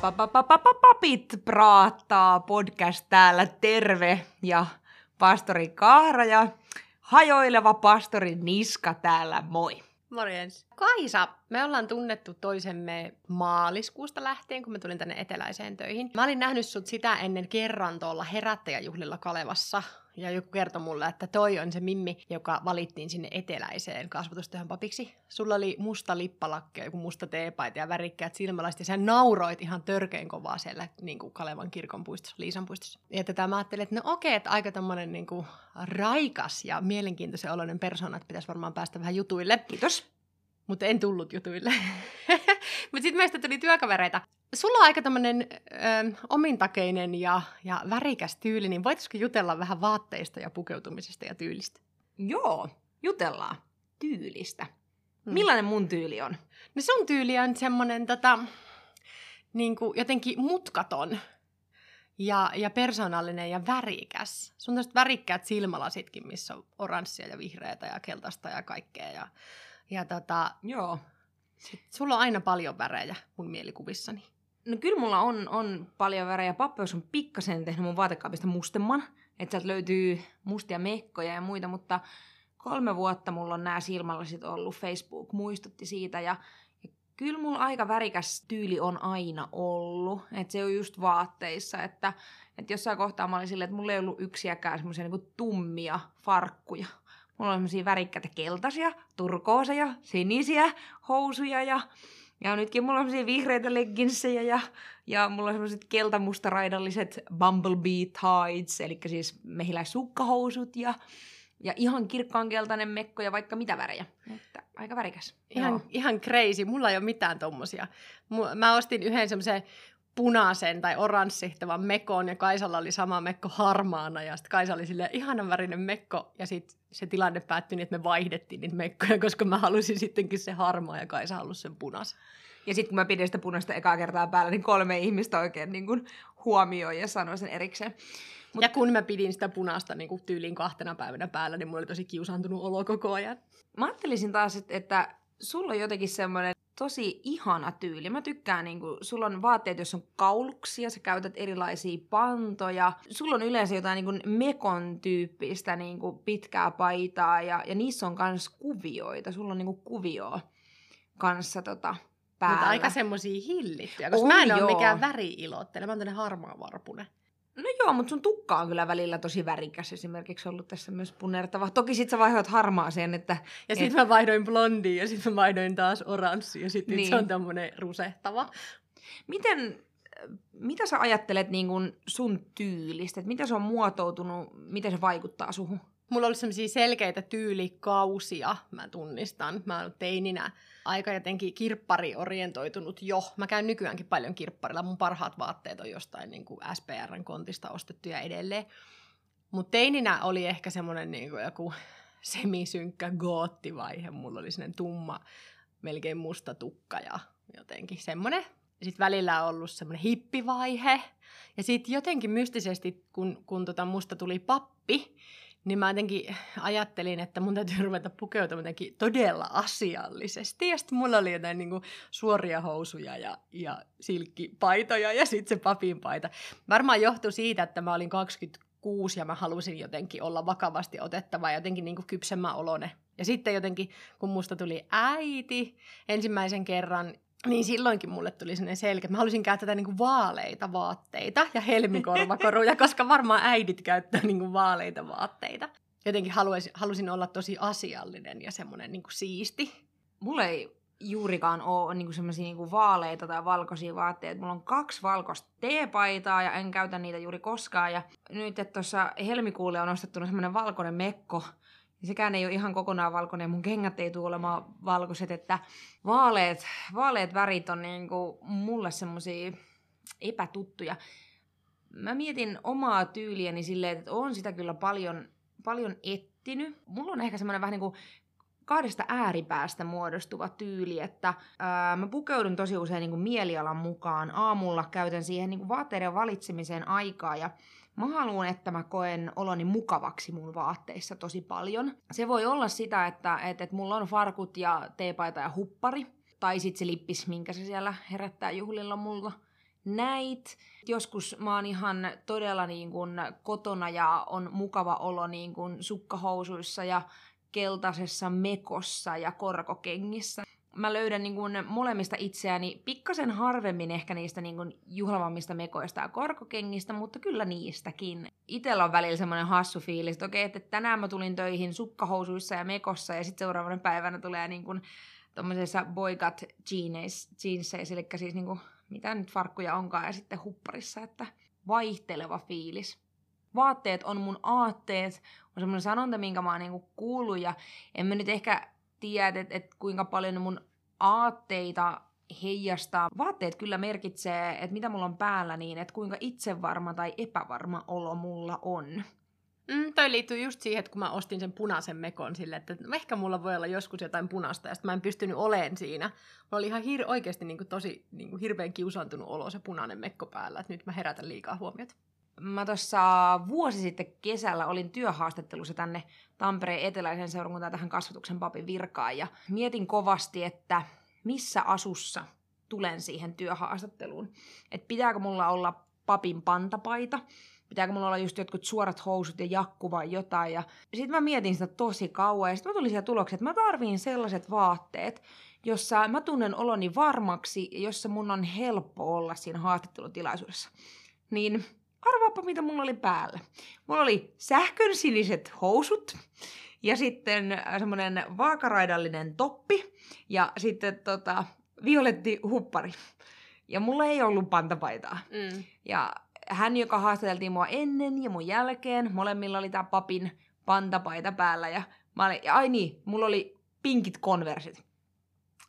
Papit praattaa podcast täällä, terve ja pastori Kaara ja hajoileva pastori Niska täällä, moi. Morjens. Kaisa, me ollaan tunnettu toisemme maaliskuusta lähtien, kun mä tulin tänne eteläiseen töihin. Mä olin nähnyt sut sitä ennen kerran tuolla herättäjäjuhlilla Kalevassa ja joku kertoi mulle, että toi on se Mimmi, joka valittiin sinne eteläiseen kasvatustyöhön papiksi. Sulla oli musta lippalakki, joku musta teepaita ja värikkäät silmälaiset ja sä nauroit ihan törkeän kovaa siellä niin kuin Kalevan kirkon puistossa, Liisan puistossa. Ja tätä mä ajattelin, että no okei, että aika tämmönen niin kuin raikas ja mielenkiintoisen oloinen persona, että pitäisi varmaan päästä vähän jutuille. Kiitos. Mutta en tullut jutuille. Mutta sitten meistä tuli työkavereita sulla on aika tämmöinen omintakeinen ja, ja värikäs tyyli, niin voitaisiko jutella vähän vaatteista ja pukeutumisesta ja tyylistä? Joo, jutellaan tyylistä. Hmm. Millainen mun tyyli on? No sun tyyli on semmoinen tota, niin kuin jotenkin mutkaton ja, ja persoonallinen ja värikäs. Sun on värikkäät silmälasitkin, missä on oranssia ja vihreätä ja keltaista ja kaikkea. Ja, ja tota, Joo. Sit, sulla on aina paljon värejä mun mielikuvissani. No kyllä mulla on, on paljon värejä. Pappeus on pikkasen tehnyt mun vaatekaapista mustemman. Että sieltä löytyy mustia mekkoja ja muita, mutta kolme vuotta mulla on nämä silmälasit ollut. Facebook muistutti siitä ja, ja kyllä mulla aika värikäs tyyli on aina ollut. Että se on just vaatteissa, että, että jossain kohtaa mä olin silleen, että mulla ei ollut yksiäkään semmoisia niin tummia farkkuja. Mulla on semmoisia värikkäitä keltaisia, turkooseja, sinisiä housuja ja ja nytkin mulla on semmoisia vihreitä legginsejä ja, ja mulla on semmoiset keltamustaraidalliset Bumblebee tights, eli siis mehiläissukkahousut ja, ja ihan kirkkaankeltainen mekko ja vaikka mitä värejä. Että aika värikäs. Ihan, ihan crazy. Mulla ei ole mitään tommosia. Mä ostin yhden semmoisen punaisen tai oranssihtavan mekon ja Kaisalla oli sama mekko harmaana ja sitten Kaisa oli silleen ihanan värinen mekko ja sitten se tilanne päättyi niin, että me vaihdettiin niitä mekkoja, koska mä halusin sittenkin se harmaa ja Kaisa halusi sen punaisen. Ja sitten kun mä pidin sitä punaista ekaa kertaa päällä, niin kolme ihmistä oikein niin kuin huomioi ja sanoi sen erikseen. Mut... Ja kun mä pidin sitä punaista niin kuin tyyliin kahtena päivänä päällä, niin mulla oli tosi kiusaantunut olo koko ajan. Mä ajattelisin taas, että sulla on jotenkin semmoinen tosi ihana tyyli. Mä tykkään, niin kuin, sulla on vaatteet, jos on kauluksia, sä käytät erilaisia pantoja. Sulla on yleensä jotain niin mekon tyyppistä niin kuin pitkää paitaa ja, ja niissä on myös kuvioita. Sulla on niin kuvioa kanssa tota, päällä. Mutta aika semmosia hillittyjä, koska on, mä en ole mikään väri-ilottelija, mä oon harmaa varpune. No joo, mutta sun tukka on kyllä välillä tosi värikäs esimerkiksi ollut tässä myös punertava. Toki sit sä vaihdoit harmaaseen, että... Ja sit et... mä vaihdoin blondiin ja sit mä vaihdoin taas oranssiin ja sit niin. se on tämmönen rusehtava. Miten, mitä sä ajattelet niin kun sun tyylistä? Että miten se on muotoutunut, miten se vaikuttaa suhun? Mulla oli semmoisia selkeitä tyylikausia, mä tunnistan. Mä oon teininä aika jotenkin kirppari-orientoitunut jo. Mä käyn nykyäänkin paljon kirpparilla. Mun parhaat vaatteet on jostain niin kuin SPRn kontista ostettuja edelleen. Mutta teininä oli ehkä semmoinen niin joku semisynkkä goottivaihe. Mulla oli semmoinen tumma, melkein musta tukka ja jotenkin semmoinen. Sitten välillä on ollut semmoinen hippivaihe. Ja sitten jotenkin mystisesti, kun, kun tota musta tuli pappi, niin mä jotenkin ajattelin, että mun täytyy ruveta pukeutumaan todella asiallisesti. Ja sitten mulla oli jotain niin kuin suoria housuja ja, ja silkkipaitoja ja sitten se papin paita. Varmaan johtui siitä, että mä olin 26 ja mä halusin jotenkin olla vakavasti otettava ja jotenkin niin kypsemmä olone. Ja sitten jotenkin, kun musta tuli äiti ensimmäisen kerran, niin silloinkin mulle tuli sellainen selkeä, mä halusin käyttää niin kuin vaaleita vaatteita ja helmikorvakoruja, koska varmaan äidit käyttää niin kuin vaaleita vaatteita. Jotenkin haluaisin, halusin olla tosi asiallinen ja semmoinen niin kuin siisti. Mulla ei juurikaan ole niin semmoisia niin vaaleita tai valkoisia vaatteita. Mulla on kaksi valkoista teepaitaa ja en käytä niitä juuri koskaan. Ja nyt, että tuossa helmikuulle on ostettuna semmoinen valkoinen mekko, niin sekään ei ole ihan kokonaan valkoinen. Mun kengät ei tule olemaan valkoiset, että vaaleet, vaaleet värit on niin kuin mulle semmosia epätuttuja. Mä mietin omaa tyyliäni silleen, että on sitä kyllä paljon, paljon ettinyt. Mulla on ehkä semmoinen vähän niin kuin kahdesta ääripäästä muodostuva tyyli, että ää, mä pukeudun tosi usein niin kuin mielialan mukaan. Aamulla käytän siihen niin kuin vaatteiden valitsemiseen aikaa ja Mä haluan, että mä koen oloni mukavaksi mun vaatteissa tosi paljon. Se voi olla sitä, että, että, että mulla on farkut ja teepaita ja huppari. Tai sitten se lippis, minkä se siellä herättää juhlilla mulla. näit. Joskus mä oon ihan todella niin kuin kotona ja on mukava olo niin kuin sukkahousuissa ja keltaisessa mekossa ja korkokengissä. Mä löydän niin kuin molemmista itseäni pikkasen harvemmin ehkä niistä niin kuin juhlavammista mekoista ja korkokengistä, mutta kyllä niistäkin. Itellä on välillä semmoinen hassu fiilis, että okei, että tänään mä tulin töihin sukkahousuissa ja mekossa ja sitten seuraavana päivänä tulee niin kuin tommosessa boycut jeansseissa, eli siis niin kuin, mitä nyt farkkuja onkaan, ja sitten hupparissa, että vaihteleva fiilis. Vaatteet on mun aatteet, on semmoinen sanonta, minkä mä oon niinku kuullut, ja en mä nyt ehkä tiedä, että et kuinka paljon mun aatteita heijastaa. Vaatteet kyllä merkitsee, että mitä mulla on päällä niin, että kuinka itsevarma tai epävarma olo mulla on. Mm, toi liittyy just siihen, että kun mä ostin sen punaisen mekon sille, että ehkä mulla voi olla joskus jotain punasta, ja sitten mä en pystynyt oleen siinä. Mulla oli ihan hir- oikeasti niin kuin tosi niin kuin hirveän kiusaantunut olo se punainen mekko päällä, että nyt mä herätän liikaa huomiota. Mä tuossa vuosi sitten kesällä olin työhaastattelussa tänne Tampereen eteläisen seurakuntaan tähän kasvatuksen papin virkaan, ja mietin kovasti, että missä asussa tulen siihen työhaastatteluun. Että pitääkö mulla olla papin pantapaita, pitääkö mulla olla just jotkut suorat housut ja jakku vai jotain. Ja sitten mä mietin sitä tosi kauan ja sitten mä tulin siihen tulokseen, että mä tarviin sellaiset vaatteet, jossa mä tunnen oloni varmaksi ja jossa mun on helppo olla siinä haastattelutilaisuudessa. Niin arvaappa mitä mulla oli päällä. Mulla oli sähkön siniset housut ja sitten semmoinen vaakaraidallinen toppi ja sitten tota, violetti huppari. Ja mulla ei ollut pantapaitaa. Mm. Ja hän, joka haastateltiin mua ennen ja mun jälkeen, molemmilla oli tää papin pantapaita päällä ja mä olin, ai niin, mulla oli pinkit konversit.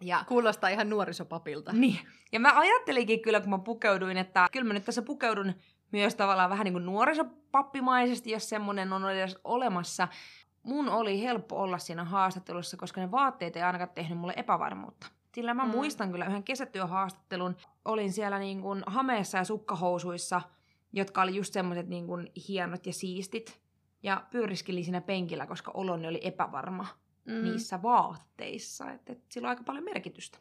Ja, Kuulostaa ihan nuorisopapilta. Niin. Ja mä ajattelinkin kyllä, kun mä pukeuduin, että kyllä mä nyt tässä pukeudun myös tavallaan vähän niin kuin nuorisopappimaisesti, jos semmonen on edes olemassa. Mun oli helppo olla siinä haastattelussa, koska ne vaatteet ei ainakaan tehnyt mulle epävarmuutta. Sillä mä mm. muistan kyllä yhden kesätyöhaastattelun. Olin siellä niin kuin hameessa ja sukkahousuissa – jotka oli just semmoiset niin kuin hienot ja siistit. Ja pyöriskelin siinä penkillä, koska oloni oli epävarma mm. niissä vaatteissa. Että et sillä on aika paljon merkitystä.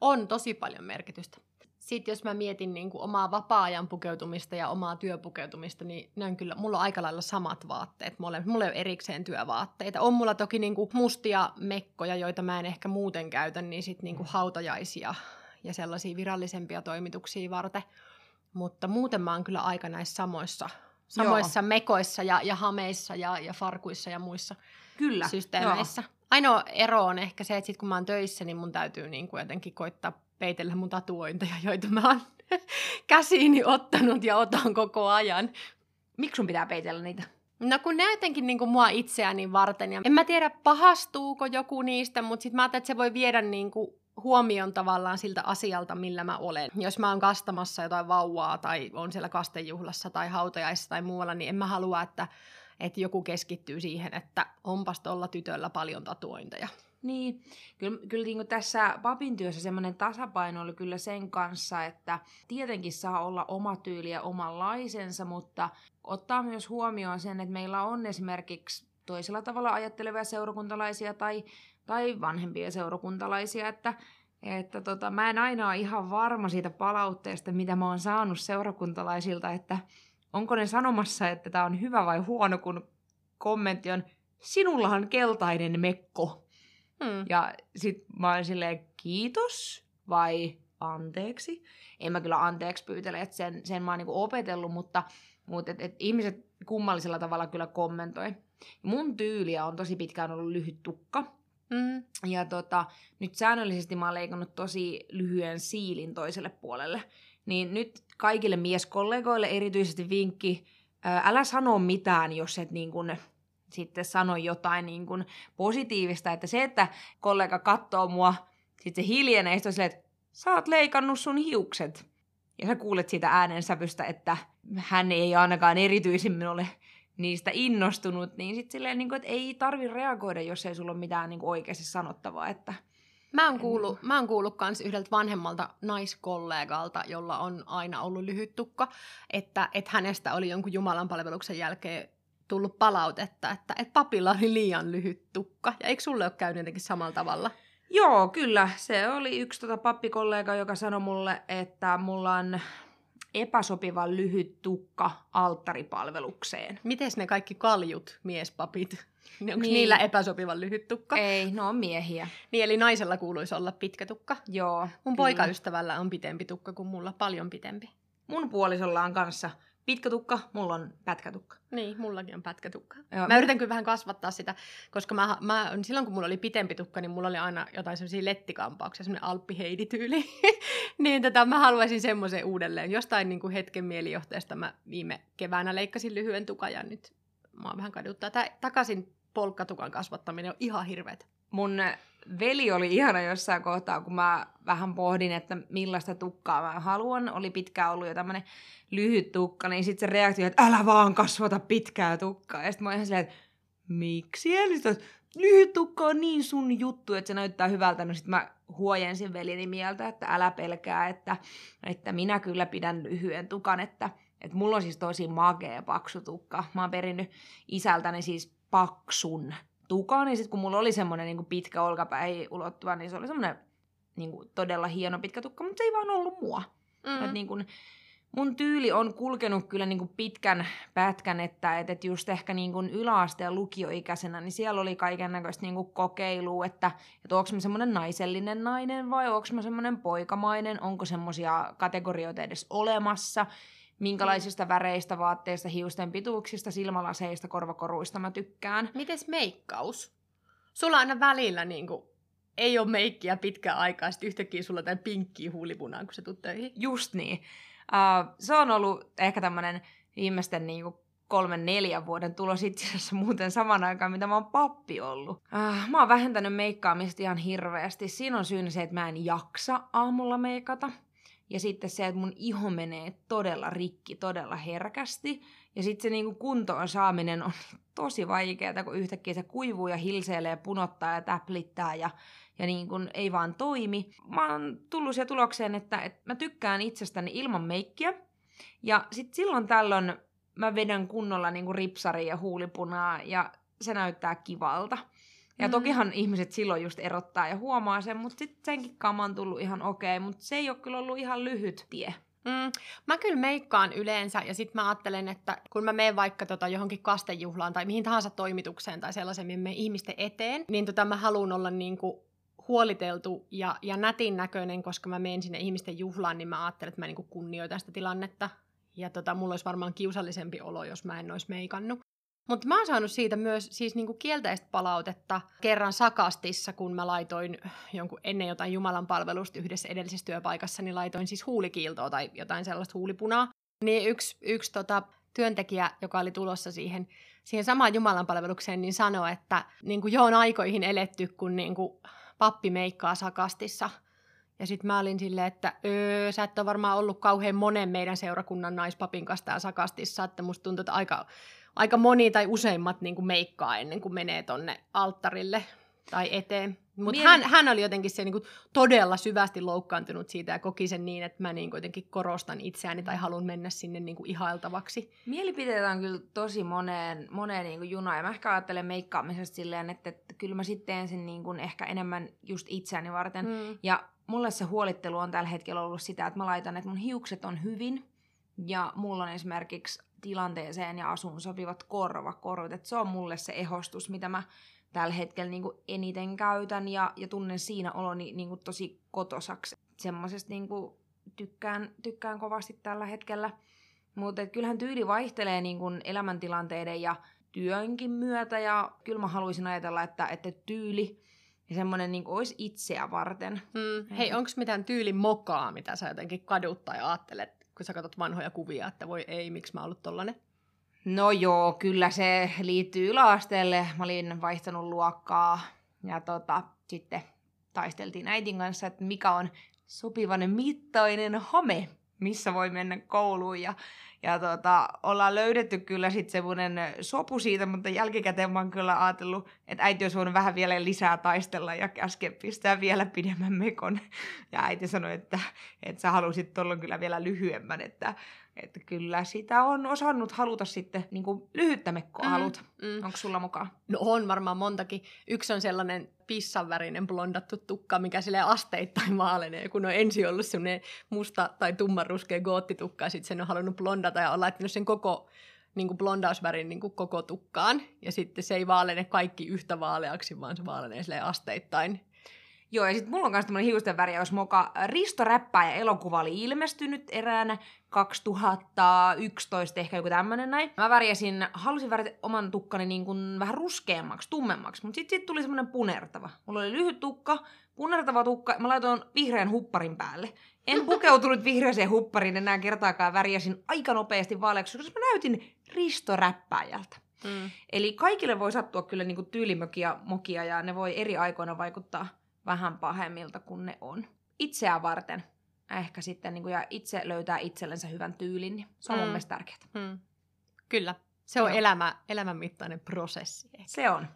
On tosi paljon merkitystä. Sitten jos mä mietin niin kuin omaa vapaa-ajan pukeutumista ja omaa työpukeutumista, niin ne on kyllä, mulla on aika lailla samat vaatteet. Mulla, mulla ei ole erikseen työvaatteita. On mulla toki niin kuin mustia mekkoja, joita mä en ehkä muuten käytä, niin sitten niin kuin hautajaisia ja sellaisia virallisempia toimituksia varten. Mutta muuten mä oon kyllä aika näissä samoissa, samoissa Joo. mekoissa ja, ja hameissa ja, ja farkuissa ja muissa kyllä, systeemeissä. Joo. Ainoa ero on ehkä se, että sit kun mä oon töissä, niin mun täytyy niin kuin jotenkin koittaa peitellä mun tatuointeja, joita mä oon käsiini ottanut ja otan koko ajan. Miksi sun pitää peitellä niitä? No kun ne jotenkin niin kuin mua itseäni varten. Ja en mä tiedä, pahastuuko joku niistä, mutta sitten mä ajattelin, että se voi viedä niin kuin huomion tavallaan siltä asialta, millä mä olen. Jos mä oon kastamassa jotain vauvaa tai on siellä kastejuhlassa tai hautajaissa tai muualla, niin en mä halua, että, että joku keskittyy siihen, että onpas tuolla tytöllä paljon tatuointeja. Niin, kyllä, kyllä niin tässä papin työssä semmoinen tasapaino oli kyllä sen kanssa, että tietenkin saa olla oma tyyli ja omanlaisensa, mutta ottaa myös huomioon sen, että meillä on esimerkiksi toisella tavalla ajattelevia seurakuntalaisia tai tai vanhempia seurakuntalaisia, että, että tota, mä en aina ole ihan varma siitä palautteesta, mitä mä oon saanut seurakuntalaisilta, että onko ne sanomassa, että tämä on hyvä vai huono, kun kommentti on, sinullahan keltainen mekko. Hmm. Ja sit mä oon silleen, kiitos vai anteeksi. En mä kyllä anteeksi pyytele, että sen, sen mä oon niinku opetellut, mutta, mutta et, et ihmiset kummallisella tavalla kyllä kommentoi. Mun tyyliä on tosi pitkään ollut lyhyt tukka. Mm. Ja tota, nyt säännöllisesti mä oon leikannut tosi lyhyen siilin toiselle puolelle. Niin nyt kaikille mieskollegoille erityisesti vinkki, ää, älä sano mitään, jos et niin kun, sitten sano jotain niin kun positiivista. Että se, että kollega katsoo mua, sitten se hiljenee, ja silleen, että sä oot leikannut sun hiukset. Ja sä kuulet siitä äänensävystä, että hän ei ainakaan erityisemmin ole niistä innostunut, niin sitten silleen, niin kuin, että ei tarvi reagoida, jos ei sulla ole mitään niin kuin oikeasti sanottavaa. Että... Mä oon kuullut, mä oon kuullut kans yhdeltä vanhemmalta naiskollegalta, jolla on aina ollut lyhyt tukka, että, että hänestä oli jonkun Jumalan palveluksen jälkeen tullut palautetta, että, että papilla oli liian lyhyt tukka. Ja eikö sulle ole käynyt jotenkin samalla tavalla? Joo, kyllä. Se oli yksi tota pappikollega, joka sanoi mulle, että mulla on epäsopiva lyhyt tukka alttaripalvelukseen. Miten ne kaikki kaljut, miespapit? Onko Niin. niin. niillä epäsopivan lyhyt tukka? Ei, no on miehiä. Niin, eli naisella kuuluisi olla pitkä tukka. Joo. Mun kyllä. poikaystävällä on pitempi tukka kuin mulla, paljon pitempi. Mun puolisolla on kanssa pitkä tukka, mulla on pätkä tukka. Niin, mullakin on pätkätukka. Joo, Mä yritän kyllä vähän kasvattaa sitä, koska mä, mä, silloin kun mulla oli pitempi tukka, niin mulla oli aina jotain semmoisia lettikampauksia, semmoinen alppiheidi-tyyli. niin tota, mä haluaisin semmoisen uudelleen. Jostain niin kuin hetken mielijohteesta mä viime keväänä leikkasin lyhyen tukan ja nyt mä oon vähän kaduttaa. Tää takaisin polkkatukan kasvattaminen on ihan hirveetä. Mun veli oli ihana jossain kohtaa, kun mä vähän pohdin, että millaista tukkaa mä haluan. Oli pitkään ollut jo tämmönen lyhyt tukka, niin sitten se reaktio, että älä vaan kasvata pitkää tukkaa. Ja sitten mä oon ihan silleen, että miksi? Eli lyhyt tukka on niin sun juttu, että se näyttää hyvältä. No sitten mä huojensin veljeni mieltä, että älä pelkää, että, että minä kyllä pidän lyhyen tukan, että, että mulla on siis tosi magea paksu tukka. Mä oon perinnyt isältäni siis paksun tukan, niin sitten kun mulla oli semmoinen niin pitkä olkapäi ulottuva, niin se oli semmoinen niin todella hieno pitkä tukka, mutta se ei vaan ollut mua. Mm. Et niin kun, mun tyyli on kulkenut kyllä niin kuin pitkän pätkän, että et, et just ehkä niin kuin yläaste- ja lukioikäisenä, niin siellä oli kaiken näköistä niin kokeilua, että et onko mä semmoinen naisellinen nainen vai onko mä semmoinen poikamainen, onko semmoisia kategorioita edes olemassa, minkälaisista väreistä, vaatteista, hiusten pituuksista, silmälaseista, korvakoruista mä tykkään. Mites meikkaus? Sulla aina välillä niin kuin, ei ole meikkiä pitkään aikaa, sitten yhtäkkiä sulla jotain pinkkiä huulipunaa, kun sä tuut töihin. Just niin. Uh, se on ollut ehkä tämmöinen viimeisten niinku kolmen, neljän vuoden tulos itse asiassa muuten saman aikaan, mitä mä oon pappi ollut. Uh, mä oon vähentänyt meikkaamista ihan hirveästi. Siinä on syynä se, että mä en jaksa aamulla meikata. Ja sitten se, että mun iho menee todella rikki, todella herkästi. Ja sitten se niinku kuntoon saaminen on tosi vaikeaa, kun yhtäkkiä se kuivuu ja hilseilee, punottaa ja täplittää ja, ja niin kun ei vaan toimi. Mä oon tullut siihen tulokseen, että, että mä tykkään itsestäni ilman meikkiä. Ja sitten silloin tällöin mä vedän kunnolla niinku ripsaria ja huulipunaa ja se näyttää kivalta. Ja Mm. tokihan ihmiset silloin just erottaa ja huomaa sen, mutta sitten senkin kama on tullut ihan okei, mutta se ei ole kyllä ollut ihan lyhyt tie. Mm, mä kyllä meikkaan yleensä ja sitten mä ajattelen, että kun mä menen vaikka tota johonkin kastejuhlaan tai mihin tahansa toimitukseen tai sellaisen, mihin menen ihmisten eteen, niin tota mä haluan olla niinku huoliteltu ja, ja nätin näköinen, koska mä menen sinne ihmisten juhlaan, niin mä ajattelen, että mä niinku kunnioitan sitä tilannetta. Ja tota, mulla olisi varmaan kiusallisempi olo, jos mä en olisi meikannut. Mutta mä oon saanut siitä myös siis niinku kielteistä palautetta kerran Sakastissa, kun mä laitoin jonkun, ennen jotain Jumalan palvelusta yhdessä edellisessä työpaikassa, niin laitoin siis huulikiiltoa tai jotain sellaista huulipunaa. Niin yksi, yksi tota, työntekijä, joka oli tulossa siihen, siihen samaan Jumalan palvelukseen, niin sanoi, että niin kuin jo on aikoihin eletty, kun niin kuin pappi meikkaa Sakastissa. Ja sitten mä olin silleen, että öö, sä et ole varmaan ollut kauhean monen meidän seurakunnan naispapin kanssa täällä Sakastissa, että musta tuntuu, että aika, aika moni tai useimmat niin kuin meikkaa ennen kuin menee tonne alttarille tai eteen. Mutta Mieli- hän, hän oli jotenkin se niin kuin todella syvästi loukkaantunut siitä ja koki sen niin, että mä niin kuin jotenkin korostan itseäni tai haluan mennä sinne niin kuin ihailtavaksi. Mielipiteitä on kyllä tosi moneen, moneen niin kuin junaan. Ja mä ehkä ajattelen meikkaamisesta silleen, että, että kyllä mä sitten teen sen niin kuin ehkä enemmän just itseäni varten. Mm. Ja mulle se huolittelu on tällä hetkellä ollut sitä, että mä laitan, että mun hiukset on hyvin. Ja mulla on esimerkiksi tilanteeseen ja asuun sopivat korvakorut. Että se on mulle se ehostus, mitä mä tällä hetkellä niin kuin eniten käytän. Ja, ja tunnen siinä oloni niin kuin tosi kotosaksi. Semmoisesta niin kuin tykkään, tykkään kovasti tällä hetkellä. Mutta kyllähän tyyli vaihtelee niin kuin elämäntilanteiden ja työnkin myötä. Ja kyllä mä haluaisin ajatella, että, että tyyli ja semmoinen niin olisi itseä varten. Mm. Hei, onko mitään tyylin mokaa, mitä sä jotenkin kadut tai ajattelet, kun sä katsot vanhoja kuvia, että voi ei, miksi mä ollut tollanen? No joo, kyllä se liittyy yläasteelle. Mä olin vaihtanut luokkaa ja tota, sitten taisteltiin äitin kanssa, että mikä on sopivan mittainen hame, missä voi mennä kouluun. Ja, ja tota, ollaan löydetty kyllä sitten semmoinen sopu siitä, mutta jälkikäteen mä oon kyllä ajatellut, että äiti olisi voinut vähän vielä lisää taistella ja käskeä pistää vielä pidemmän mekon. Ja äiti sanoi, että, että sä halusit tuolla kyllä vielä lyhyemmän, että Että kyllä sitä on osannut haluta sitten niin kuin lyhyttä mekkoa mm, haluta. Mm. Onko sulla mukaan? No on varmaan montakin. Yksi on sellainen pissanvärinen blondattu tukka, mikä sille asteittain maalenee, kun on ensin ollut semmoinen musta tai tummanruskea goottitukka, ja sitten sen on halunnut blondata ja on laittanut sen koko niin kuin blondausvärin niin kuin koko tukkaan. Ja sitten se ei vaalene kaikki yhtä vaaleaksi, vaan se vaalenee asteittain. Joo, ja sitten mulla on myös tämmöinen hiusten jos moka. Risto Räppää ja elokuva oli ilmestynyt eräänä 2011, ehkä joku tämmönen näin. Mä värjäsin, halusin värjätä oman tukkani niin kuin vähän ruskeammaksi, tummemmaksi, mutta sitten sit tuli semmoinen punertava. Mulla oli lyhyt tukka, punertava tukka, mä laitoin vihreän hupparin päälle. En pukeutunut vihreäseen huppariin enää kertaakaan, värjäsin aika nopeasti vaaleaksi, koska mä näytin Risto Räppäjältä. Mm. Eli kaikille voi sattua kyllä niin kuin tyylimökiä mokia ja ne voi eri aikoina vaikuttaa vähän pahemmilta kuin ne on. Itseään varten ehkä sitten niin kuin, ja itse löytää itsellensä hyvän tyylin, niin se on mm. mun mielestä tärkeää. Mm. Kyllä. Se on elämä, elämän mittainen prosessi. Ehkä. Se on.